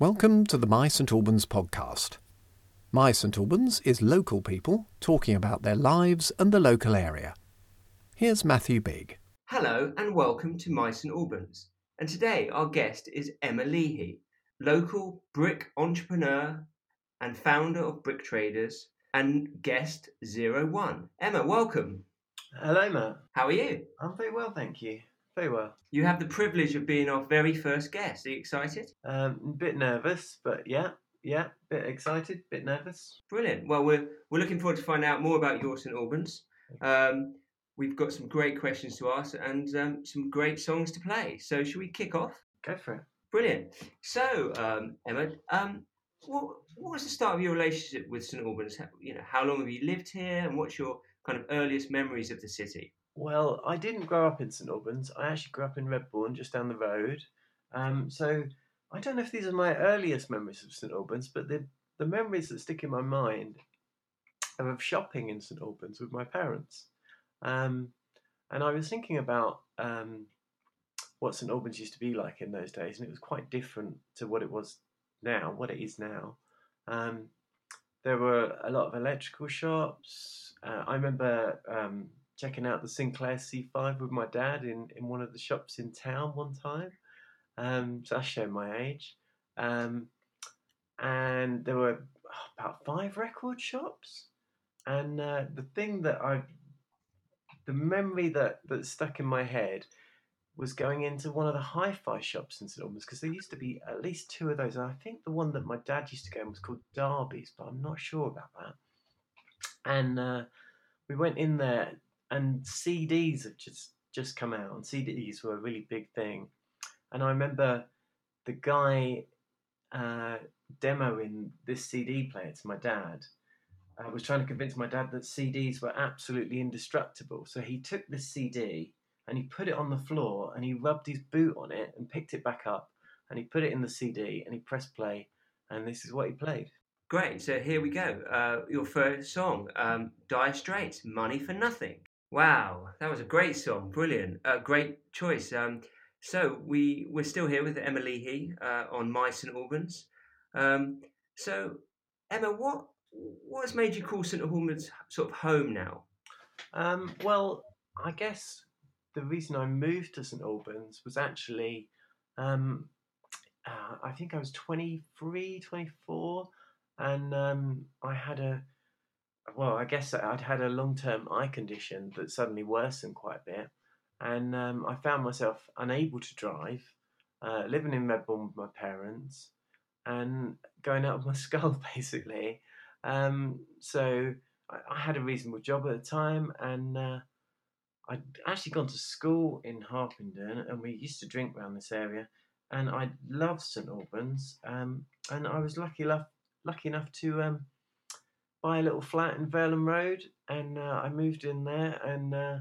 Welcome to the My St Albans podcast. My St Albans is local people talking about their lives and the local area. Here's Matthew Bigg. Hello and welcome to My St Albans. And today our guest is Emma Leahy, local brick entrepreneur and founder of Brick Traders and guest zero one. Emma, welcome. Hello, Matt. How are you? I'm very well, thank you. Very well. You have the privilege of being our very first guest. Are you excited? Um, a bit nervous, but yeah, yeah, bit excited, bit nervous. Brilliant. Well, we're we're looking forward to find out more about your St Albans. Um, we've got some great questions to ask and um, some great songs to play. So, should we kick off? Go for it. Brilliant. So, um, Emma, um, what, what was the start of your relationship with St Albans? How- You know, how long have you lived here, and what's your kind of earliest memories of the city? Well, I didn't grow up in St Albans. I actually grew up in Redbourn, just down the road. Um, so I don't know if these are my earliest memories of St Albans, but the the memories that stick in my mind are of shopping in St Albans with my parents. Um, and I was thinking about um, what St Albans used to be like in those days, and it was quite different to what it was now, what it is now. Um, there were a lot of electrical shops. Uh, I remember um, checking out the Sinclair C5 with my dad in, in one of the shops in town one time. Um, so that's showing my age. Um, and there were about five record shops. And uh, the thing that I, the memory that, that stuck in my head was going into one of the hi-fi shops in St Albans because there used to be at least two of those. And I think the one that my dad used to go in was called Darby's, but I'm not sure about that. And uh, we went in there, and CDs had just just come out, and CDs were a really big thing. And I remember the guy uh, demoing this CD player to my dad. I was trying to convince my dad that CDs were absolutely indestructible. So he took this CD and he put it on the floor and he rubbed his boot on it and picked it back up and he put it in the CD and he pressed play and this is what he played. Great. So here we go. Uh, your first song, um, Straits, "Money for Nothing." Wow, that was a great song. Brilliant. Uh, great choice. Um, so we we're still here with Emma Leahy uh, on My St Albans. Um, so Emma, what what has made you call St Albans sort of home now? Um, well, I guess the reason I moved to St Albans was actually, um, uh, I think I was 23, 24, and um, I had a, well, I guess I'd had a long term eye condition that suddenly worsened quite a bit. And um, I found myself unable to drive, uh, living in Redbourn with my parents, and going out of my skull, basically. Um, so I, I had a reasonable job at the time, and uh, I'd actually gone to school in Harpenden, and we used to drink around this area. And I loved St Albans, um, and I was lucky enough lucky enough to um, buy a little flat in Verulam Road, and uh, I moved in there, and uh,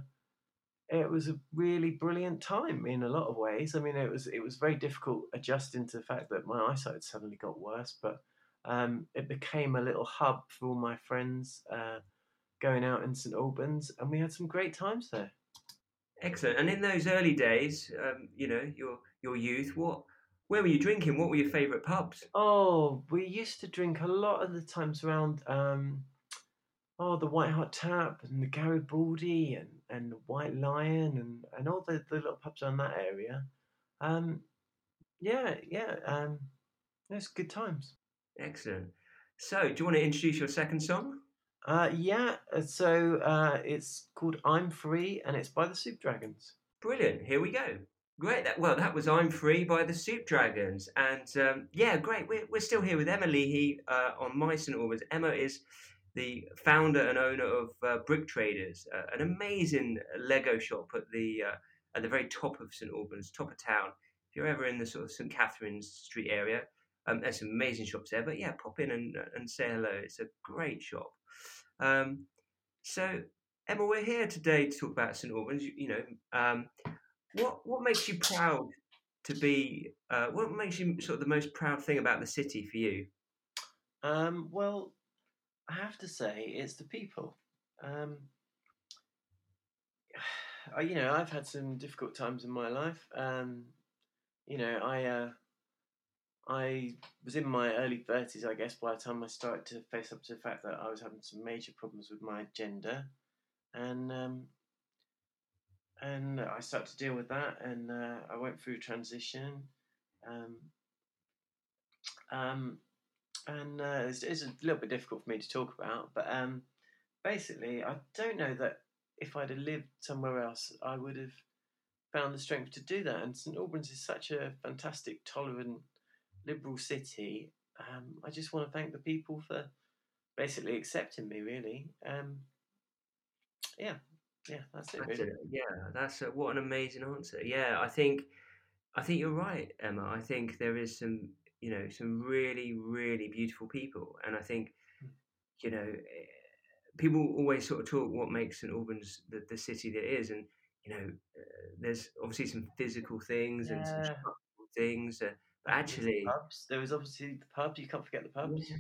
it was a really brilliant time in a lot of ways. I mean, it was it was very difficult adjusting to the fact that my eyesight suddenly got worse, but um, it became a little hub for all my friends uh, going out in St Albans, and we had some great times there. Excellent. And in those early days, um, you know, your your youth, what where were you drinking? What were your favourite pubs? Oh, we used to drink a lot of the times around um, oh the White Hart Tap and the Garibaldi and, and the White Lion and, and all the, the little pubs around that area. Um, yeah, yeah, um, it's good times. Excellent. So, do you want to introduce your second song? Uh, yeah, uh, so uh, it's called I'm Free and it's by the Soup Dragons. Brilliant. Here we go. Great. That, well, that was I'm Free by the Soup Dragons. And um, yeah, great. We're, we're still here with Emma Leahy uh, on My St Albans. Emma is the founder and owner of uh, Brick Traders, uh, an amazing Lego shop at the uh, at the very top of St Albans, top of town. If you're ever in the sort of St Catherine's Street area, um, there's some amazing shops there. But yeah, pop in and, and say hello. It's a great shop. Um, so, Emma, we're here today to talk about St Albans. You, you know, um, what what makes you proud to be? Uh, what makes you sort of the most proud thing about the city for you? Um, well, I have to say it's the people. Um, I, you know, I've had some difficult times in my life. Um, you know, I uh, I was in my early 30s, I guess, by the time I started to face up to the fact that I was having some major problems with my gender. And um, and I started to deal with that, and uh, I went through transition. Um, um, and uh, it's, it's, a little bit difficult for me to talk about, but um, basically, I don't know that if I'd have lived somewhere else, I would have found the strength to do that. And St Albans is such a fantastic, tolerant, liberal city. Um, I just want to thank the people for basically accepting me. Really, um, yeah, yeah, that's it. That's really. it. Yeah, that's a, what an amazing answer. Yeah, I think I think you're right, Emma. I think there is some you know some really really beautiful people, and I think Mm. you know people always sort of talk what makes St Albans the, the city that it is, and you know uh, there's obviously some physical things and some structural things, uh, but actually. pubs. There was obviously the pub. You can't forget the pubs. Yeah.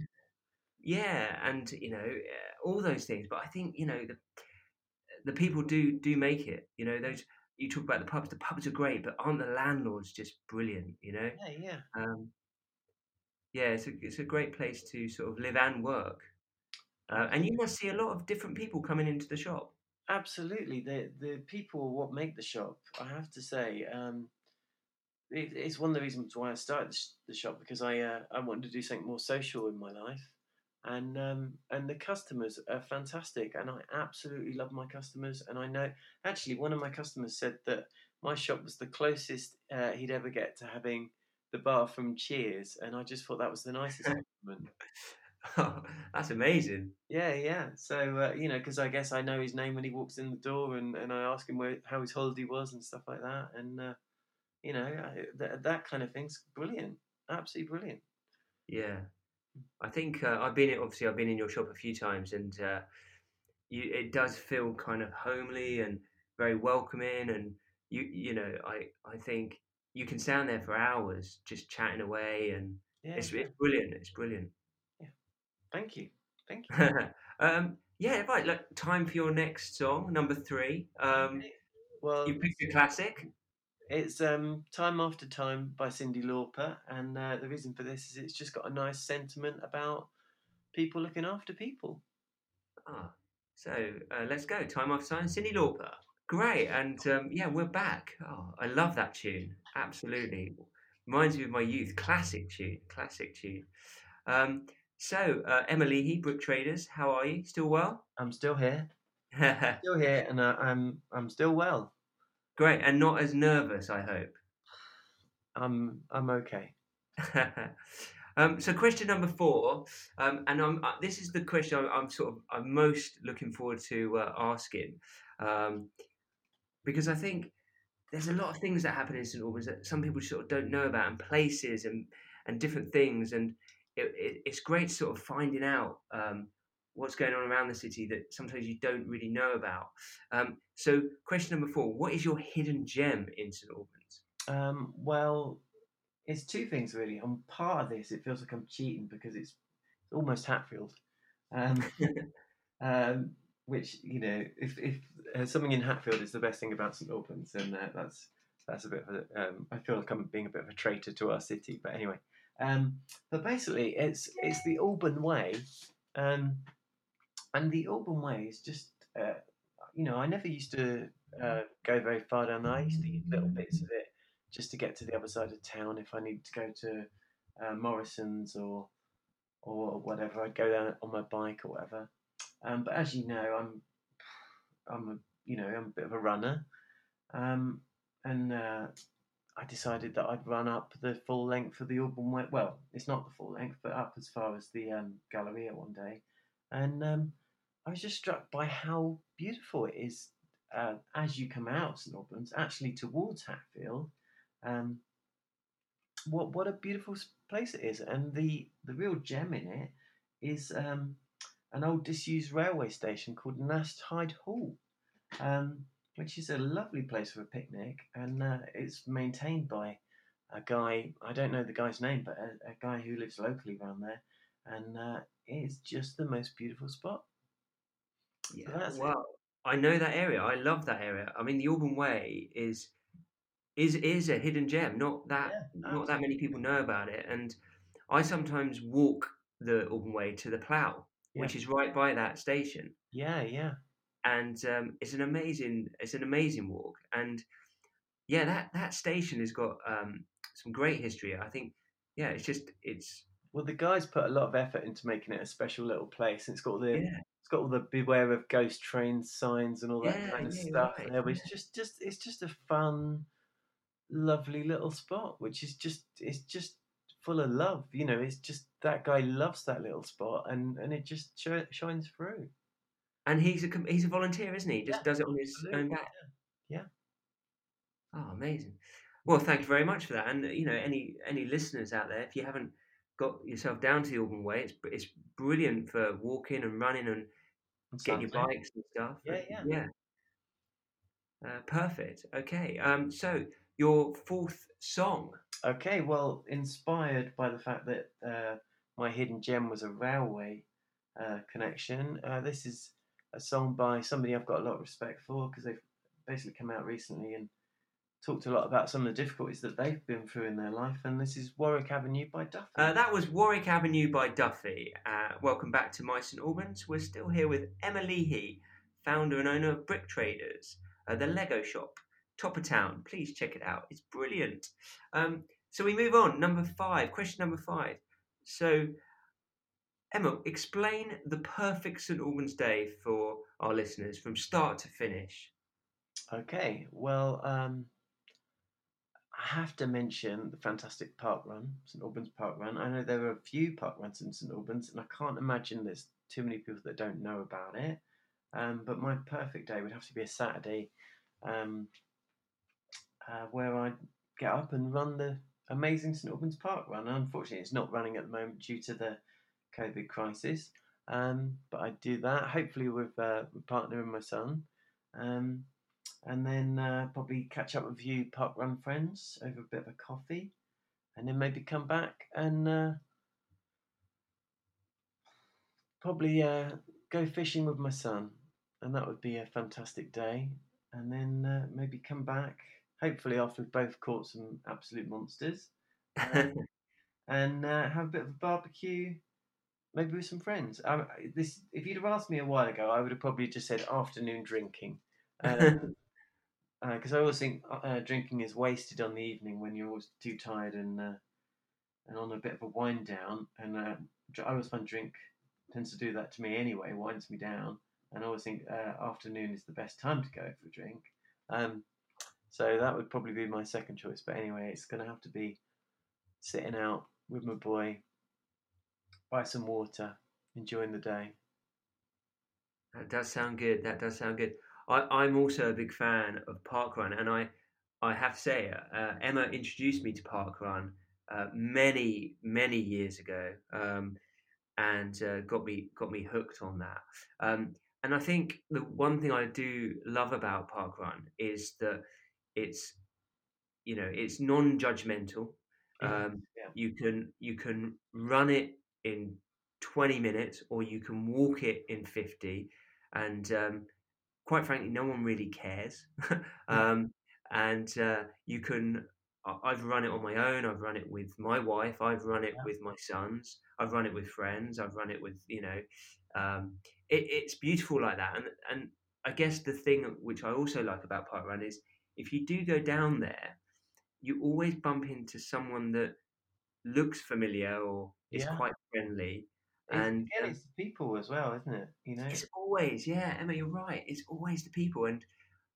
Yeah, and you know uh, all those things. But I think you know the the people do do make it. You know those you talk about the pubs. The pubs are great, but aren't the landlords just brilliant? You know. Yeah, yeah. Um, yeah, it's a it's a great place to sort of live and work. Uh, and you must see a lot of different people coming into the shop. Absolutely, the the people are what make the shop. I have to say, um, it, it's one of the reasons why I started the, sh- the shop because I uh, I wanted to do something more social in my life, and um, and the customers are fantastic, and I absolutely love my customers. And I know actually one of my customers said that my shop was the closest uh, he'd ever get to having the bar from Cheers, and I just thought that was the nicest compliment. That's amazing. Yeah, yeah. So uh, you know, because I guess I know his name when he walks in the door, and, and I ask him where how his holiday was and stuff like that, and uh, you know I- that that kind of thing's brilliant, absolutely brilliant. Yeah, I think uh, I've been obviously I've been in your shop a few times, and uh, you, it does feel kind of homely and very welcoming, and you you know I I think you can stand there for hours just chatting away, and Yeah, it's yeah. it's brilliant. It's brilliant. Thank you, thank you. um, yeah, right. Look, time for your next song, number three. Um, Well, you picked a classic. It's um, "Time After Time" by Cyndi Lauper, and uh, the reason for this is it's just got a nice sentiment about people looking after people. Ah, so uh, let's go. Time after time, Cyndi Lauper. Great, and um, yeah, we're back. Oh, I love that tune. Absolutely, reminds me of my youth. Classic tune. Classic tune. Um, so uh, Emma Leahy, Brick Traders, how are you? Still well? I'm still here, still here, and uh, I'm I'm still well. Great, and not as nervous. I hope. I'm I'm okay. um, so question number four, um, and I'm, uh, this is the question I'm, I'm sort of I'm most looking forward to uh, asking, um, because I think there's a lot of things that happen in St Albans that some people sort of don't know about, and places and and different things, and it, it, it's great sort of finding out um, what's going on around the city that sometimes you don't really know about. Um, so question number four, what is your hidden gem in St Albans? Um, well, it's two things really. On part of this, it feels like I'm cheating because it's almost Hatfield, um, um, which you know, if if uh, something in Hatfield is the best thing about St Albans, then uh, that's that's a bit of a. Um, I feel like I'm being a bit of a traitor to our city, but anyway. Um, but basically, it's it's the Alban way, um, and the Alban way is just. Uh, you know, I never used to uh, go very far down there. I used to little bits of it just to get to the other side of town if I needed to go to uh, Morrison's or or whatever. I'd go down on my bike or whatever. Um, but as you know, I'm I'm a you know I'm a bit of a runner, um, and uh, I decided that I'd run up the full length of the Alban Way. Well, it's not the full length, but up as far as the um, Galleria one day, and um, I was just struck by how beautiful it is uh, as you come out St Albans, actually towards Hatfield. Um, what what a beautiful place it is, and the the real gem in it is um, an old disused railway station called Nast Hyde Halt, um, which is a lovely place for a picnic, and uh, it's maintained by a guy I don't know the guy's name, but a, a guy who lives locally around there, and uh, it's just the most beautiful spot. Yeah, it. well, I know that area. I love that area. I mean, the Alban Way is is is a hidden gem. Not that Yeah, not that many people know about it, and I sometimes walk the Alban Way to the Plough, which is right by that station, Yeah, yeah. and um, it's an amazing it's an amazing walk, and yeah, that that station has got um, some great history. I think yeah, it's just it's Well, the guys put a lot of effort into making it a special little place. It's got the yeah it's got all the beware of ghost train signs and all that Yeah, kind of yeah, stuff. right, there, but it's yeah. just just it's just a fun, lovely little spot, which is just it's just full of love. You know, it's just that guy loves that little spot, and and it just sh- shines through. and he's a he's a volunteer, isn't he? He Just Yeah, does it on his own back. yeah. Oh, amazing. Well, thank you very much for that. And you know, any any listeners out there, if you haven't got yourself down to the Alban Way, it's it's brilliant for walking and running and And getting your bikes and stuff. Yeah, yeah. yeah. Uh, perfect. Okay. Um. So your fourth song. Okay, well, inspired by the fact that uh, my hidden gem was a railway uh, connection, uh, this is a song by somebody I've got a lot of respect for because they've basically come out recently and talked a lot about some of the difficulties that they've been through in their life. And this is Warwick Avenue by Duffy. Uh, that was Warwick Avenue by Duffy. Uh, welcome back to My St Albans. We're still here with Emma Leahy, founder and owner of Brick Traders, uh, the Lego shop, top of town. Please check it out. It's brilliant. Um, so we move on. Number five, question number five. So, Emma, explain the perfect St Albans day for our listeners from start to finish. Okay, well, um, I have to mention the fantastic park run, St Albans Park Run. I know there are a few park runs in St Albans, and I can't imagine there's too many people that don't know about it. Um, but my perfect day would have to be a Saturday, um, uh, where I get up and run the amazing St Albans Park Run. Unfortunately, it's not running at the moment due to the COVID crisis, um, but I do that hopefully with uh, my partner and my son. Um, and then uh, probably catch up with few park run friends over a bit of a coffee, and then maybe come back and uh, probably uh, go fishing with my son, and that would be a fantastic day. And then uh, maybe come back, hopefully after we've both caught some absolute monsters, um, and uh, have a bit of a barbecue. Maybe with some friends. Um, this, if you'd have asked me a while ago, I would have probably just said afternoon drinking. Um, because I always think uh, drinking is wasted on the evening when you're always too tired and uh, and on a bit of a wind down. And uh, I always find drink tends to do that to me anyway, winds me down. And I always think uh, afternoon is the best time to go for a drink. Um, so that would probably be my second choice. But anyway, it's going to have to be sitting out with my boy, buy some water, enjoying the day. That does sound good. That does sound good. I, I'm also a big fan of parkrun, and I, I have to say, uh, Emma introduced me to parkrun uh, many, many years ago, um, and uh, got me got me hooked on that. Um, and I think the one thing I do love about parkrun is that it's, you know, it's non-judgmental. Yeah, Um, yeah. You can you can run it in 20 minutes, or you can walk it in 50, and um, quite frankly, no one really cares. um, and uh, you can, I've run it on my own. I've run it with my wife. I've run it Yeah. with my sons. I've run it with friends. I've run it with, you know, um, it, it's beautiful like that. And, and I guess the thing which I also like about park run is if you do go down there, you always bump into someone that looks familiar or is Yeah. quite friendly. And um, it's the people as well, isn't it? You know, it's always, yeah, Emma, you're right. It's always the people, and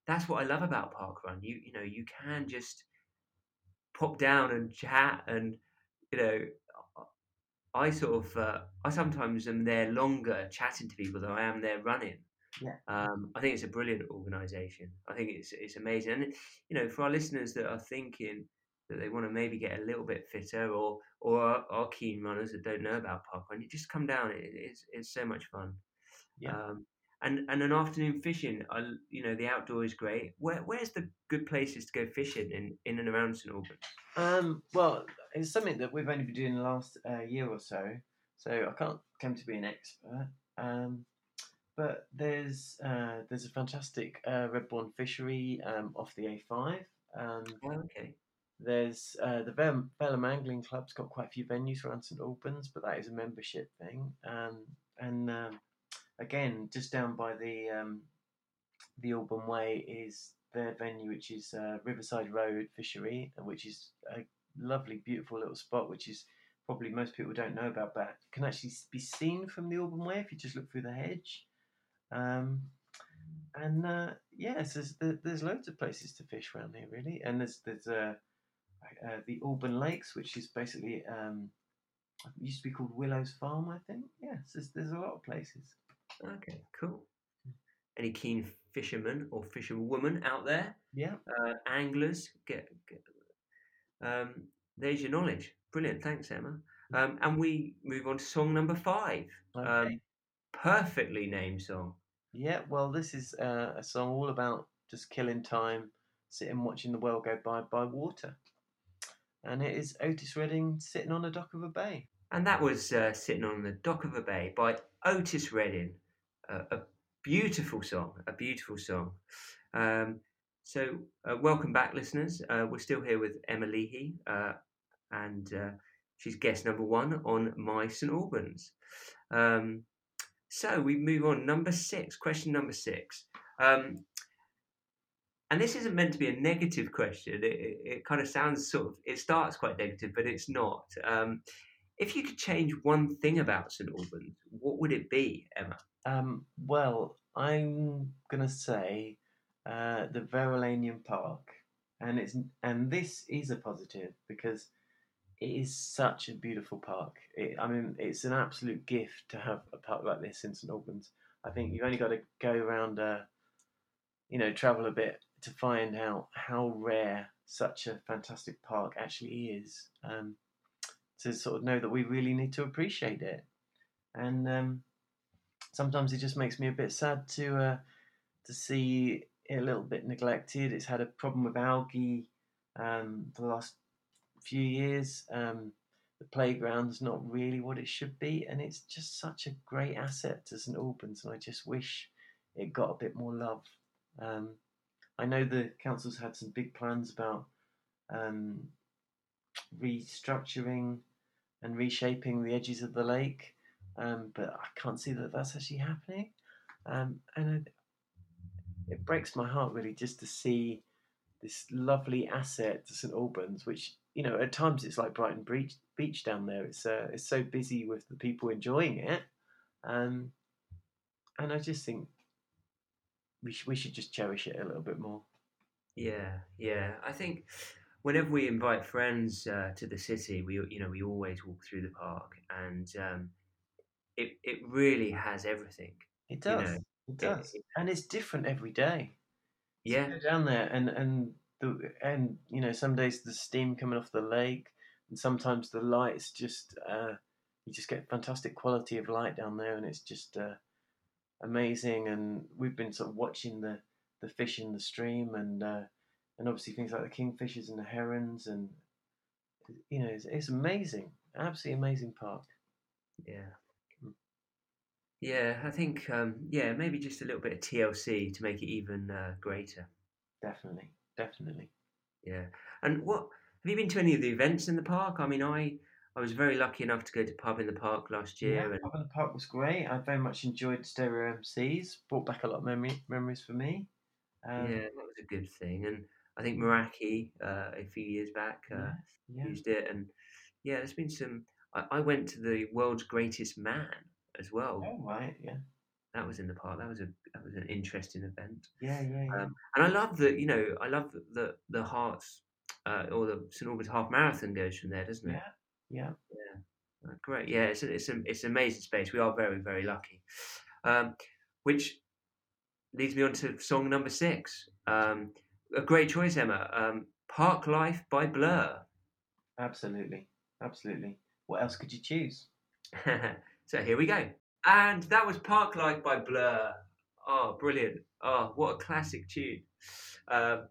that's what I love about parkrun. You, you know, you can just pop down and chat, and you know, I sort of, uh, I sometimes am there longer chatting to people than I am there running. Yeah. Um, I think it's a brilliant organisation. I think it's it's amazing, and you know, for our listeners that are thinking that they want to maybe get a little bit fitter, or or are, are keen runners that don't know about parkrun, you just come down. It, it's it's so much fun. Yeah. Um, and and an afternoon fishing, I, you know, the outdoor is great. Where where's the good places to go fishing in, in and around St Albans? Um, well, it's something that we've only been doing the last uh, year or so, so I can't claim to be an expert. Um, but there's uh, there's a fantastic uh, redbourn fishery um, off the A5 Um, Oh, okay. There's uh, the Vel- Velham Angling Club's got quite a few venues around St Albans, but that is a membership thing. Um, and um, again, just down by the um, the Alban Way is their venue, which is uh, Riverside Road Fishery, which is a lovely, beautiful little spot, which is probably most people don't know about, but can actually be seen from the Alban Way if you just look through the hedge. Um, and uh, yes, there's there, there's loads of places to fish around here, really. And there's there's uh, uh, the Alban Lakes, which is basically um, used to be called Willow's Farm, I think. Yes, there's, there's a lot of places. Okay, cool. Any keen fishermen or fisherwomen out there? Yeah. Uh, anglers, get, get um, there's your knowledge. Brilliant, thanks, Emma. Um, and we move on to song number five. Okay. Um, perfectly named song. yeah. Well, this is uh, a song all about just killing time, sitting watching the world go by by water, and it is Otis Redding sitting on the dock of a bay. And that was uh, Sitting on the Dock of a Bay by Otis Redding. Uh, a beautiful song, a beautiful song. Um, so, uh, welcome back, listeners. Uh, we're still here with Emma Leahy, uh, and uh, she's guest number one on My St Albans. Um, so, we move on. Number six, question number six. Um, and this isn't meant to be a negative question. It, it, it kind of sounds sort of, it starts quite negative, but it's not. Um, if you could change one thing about St Albans, what would it be, Emma? Um, well, I'm gonna say uh, the Verulamium Park, and it's and this is a positive because it is such a beautiful park. It, I mean, it's an absolute gift to have a park like this in St Albans. I think you've only got to go around, uh, you know, travel a bit to find out how rare such a fantastic park actually is. Um, to sort of know that we really need to appreciate it, and um, sometimes it just makes me a bit sad to uh, to see it a little bit neglected. It's had a problem with algae um, for the last few years. Um, the playground's not really what it should be, and it's just such a great asset to St Albans. And I just wish it got a bit more love. Um, I know the council's had some big plans about um, restructuring and reshaping the edges of the lake um, but I can't see that that's actually happening. Um, and it, it breaks my heart really just to see this lovely asset to St Albans, which you know at times it's like Brighton Beach, Beach down there. It's uh, it's so busy with the people enjoying it, um, and I just think we sh- we should just cherish it a little bit more. Yeah, yeah. I think whenever we invite friends uh, to the city, we you know we always walk through the park, and um, it it really has everything. It You does, know, it it- does, and it's different every day. Yeah, go down there and and the and you know some days the steam coming off the lake and sometimes the lights just uh you just get fantastic quality of light down there and it's just uh amazing and we've been sort of watching the the fish in the stream and uh and obviously things like the kingfishers and the herons and you know it's, it's amazing absolutely amazing park yeah. Yeah, I think um, yeah maybe just a little bit of TLC to make it even uh, greater. definitely definitely Yeah, and what have you been to any of the events in the park? I mean, I I was very lucky enough to go to pub in the park last year, Yeah, and Pub in the Park was great. I very much enjoyed Stereo MCs. Brought back a lot of memory, memories for me. Um, yeah, that was a good thing. And I think Meraki uh, a few years back uh, yeah, yeah. used it, and yeah, there's been some. I, I went to the world's greatest man as well. Oh, right, yeah. That was in the park. That was a that was an interesting event. Yeah, yeah, yeah. Um, and I love that you know I love that the the Herts uh, or the St Albans Half Marathon goes from there, doesn't it? yeah. Uh, Great, yeah, it's a, it's a, it's an amazing space. We are very very lucky, um, which leads me on to song number six. Um, a great choice, Emma. Um, Park Life by Blur. Absolutely. Absolutely. What else could you choose? so here we go. And that was Park Life by Blur. Oh, brilliant. Oh, what a classic tune. Um,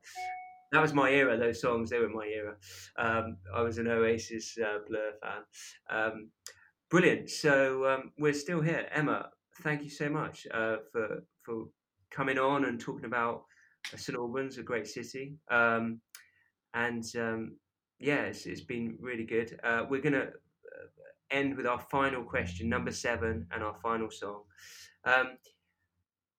that was my era, those songs, they were my era. Um, I was an Oasis uh, Blur fan. Um, brilliant. So um, we're still here. Emma, thank you so much uh, for, for coming on and talking about uh, St Albans, a great city. Um, and um, yeah, it's, it's been really good. Uh, we're gonna uh, end with our final question, number seven, and our final song. Um,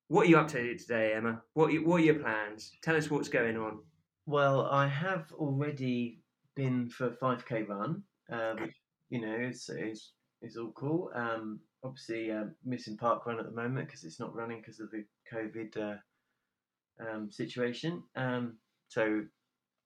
what are you up to today, Emma? What are, what are your plans? Tell us what's going on. Well, I have already been for a 5k run, uh, which, you know, is, is, is all cool. Um, obviously, uh, missing park run at the moment because it's not running because of the COVID uh, um, situation. Um, so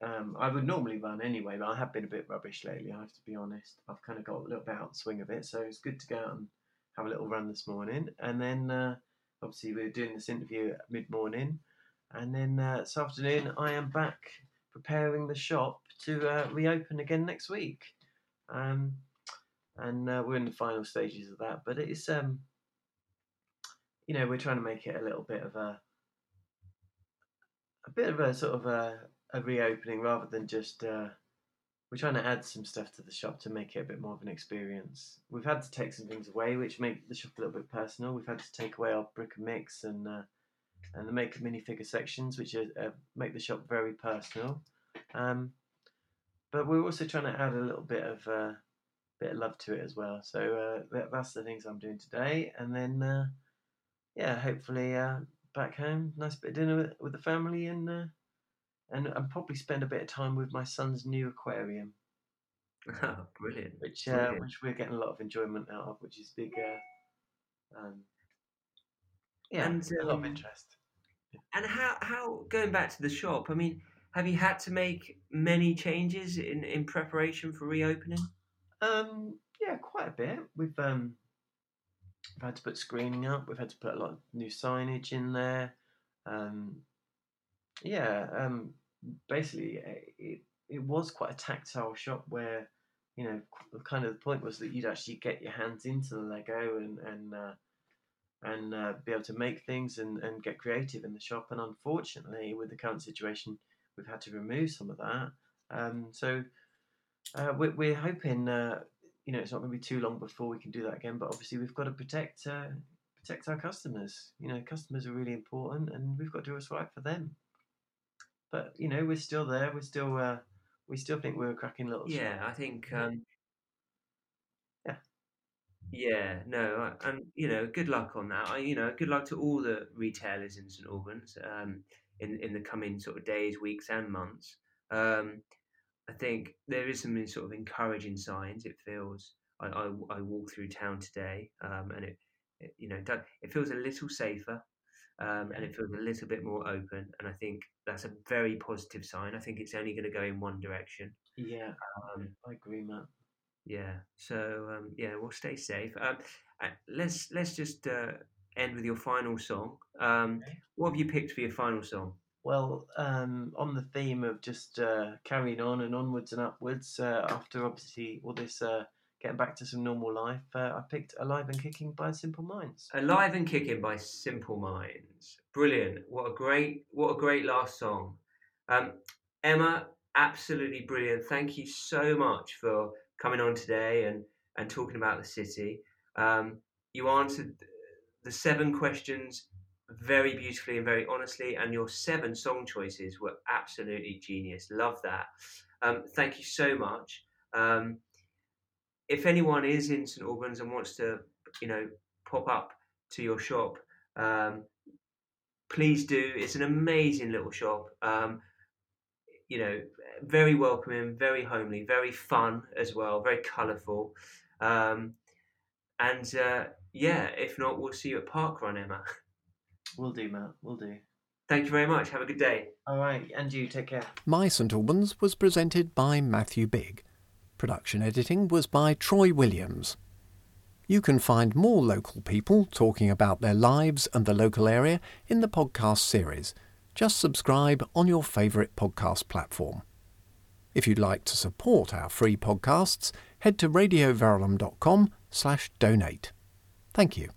um, I would normally run anyway, but I have been a bit rubbish lately, I have to be honest. I've kind of got a little bit out swing of it, so it's good to go out and have a little run this morning. And then, uh, obviously, we're doing this interview at mid morning. And then uh, this afternoon, I am back preparing the shop to uh, reopen again next week. Um, and uh, we're in the final stages of that, but it's um, you know, we're trying to make it a little bit of a a bit of a sort of a, a reopening rather than just uh, we're trying to add some stuff to the shop to make it a bit more of an experience. We've had to take some things away, which make the shop a little bit personal. We've had to take away our brick and mix and uh, and the make minifigure sections, which are, uh, make the shop very personal. Um, but we're also trying to add a little bit of uh, bit of love to it as well. So uh, that, that's the things I'm doing today, and then uh, yeah, hopefully uh, back home, nice bit of dinner with, with the family, and uh, and and probably spend a bit of time with my son's new aquarium, Oh, brilliant. which uh, Brilliant. which we're getting a lot of enjoyment out of, which is big. Uh, um, yeah, And, a lot of um, interest. And how, how going back to the shop, I mean, have you had to make many changes in, in preparation for reopening? Um, yeah, quite a bit. We've um, we've had to put screening up. We've had to put a lot of new signage in there. Um, yeah, um, basically, eh, it it was quite a tactile shop where you know kind of the point was that you'd actually get your hands into the Lego and and uh, and uh, be able to make things and, and get creative in the shop. And unfortunately, with the current situation, we've had to remove some of that. Um, so uh, we're, we're hoping, uh, you know, it's not going to be too long before we can do that again. But obviously, we've got to protect uh, protect our customers. You know, customers are really important, and we've got to do what's right for them. But you know, we're still there. We're still uh, we still think we're cracking little shop. Yeah, I think. Um. Yeah, no, I- and you know, good luck on that. I, you know, good luck to all the retailers in St Albans um, in in the coming sort of days, weeks, and months. Um, I think there is some sort of encouraging signs. It feels. I, I, I walk through town today, um, and it, it you know it feels a little safer, um, and it feels a little bit more open. And I think that's a very positive sign. I think it's only going to go in one direction. Yeah, Um, I agree, Matt. Yeah. So um, yeah, we'll stay safe. Um, uh, let's let's just uh, end with your final song. Um, Okay. what have you picked for your final song? Well, um, on the theme of just uh, carrying on and onwards and upwards, uh, after obviously all this uh, getting back to some normal life, uh, I picked Alive and Kicking by Simple Minds. Alive and Kicking by Simple Minds. Brilliant. What a great what a great last song. Um, Emma, absolutely brilliant. Thank you so much for coming on today and and talking about the city. Um, you answered the seven questions very beautifully and very honestly, and your seven song choices were absolutely genius. Love that. Um, thank you so much. Um, if anyone is in St Albans and wants to, you know, pop up to your shop, um, please do. It's an amazing little shop. Um, you know, very welcoming, very homely, very fun as well, very colourful. Um, and uh, yeah, if not, we'll see you at Parkrun, Emma. We'll do, Matt. Will do. Thank you very much. Have a good day. All right, and you take care. My St Albans was presented by Matthew Bigg. Production editing was by Troy Williams. You can find more local people talking about their lives and the local area in the podcast series. Just subscribe on your favourite podcast platform. If you'd like to support our free podcasts, head to radioverulam.com slash donate. Thank you.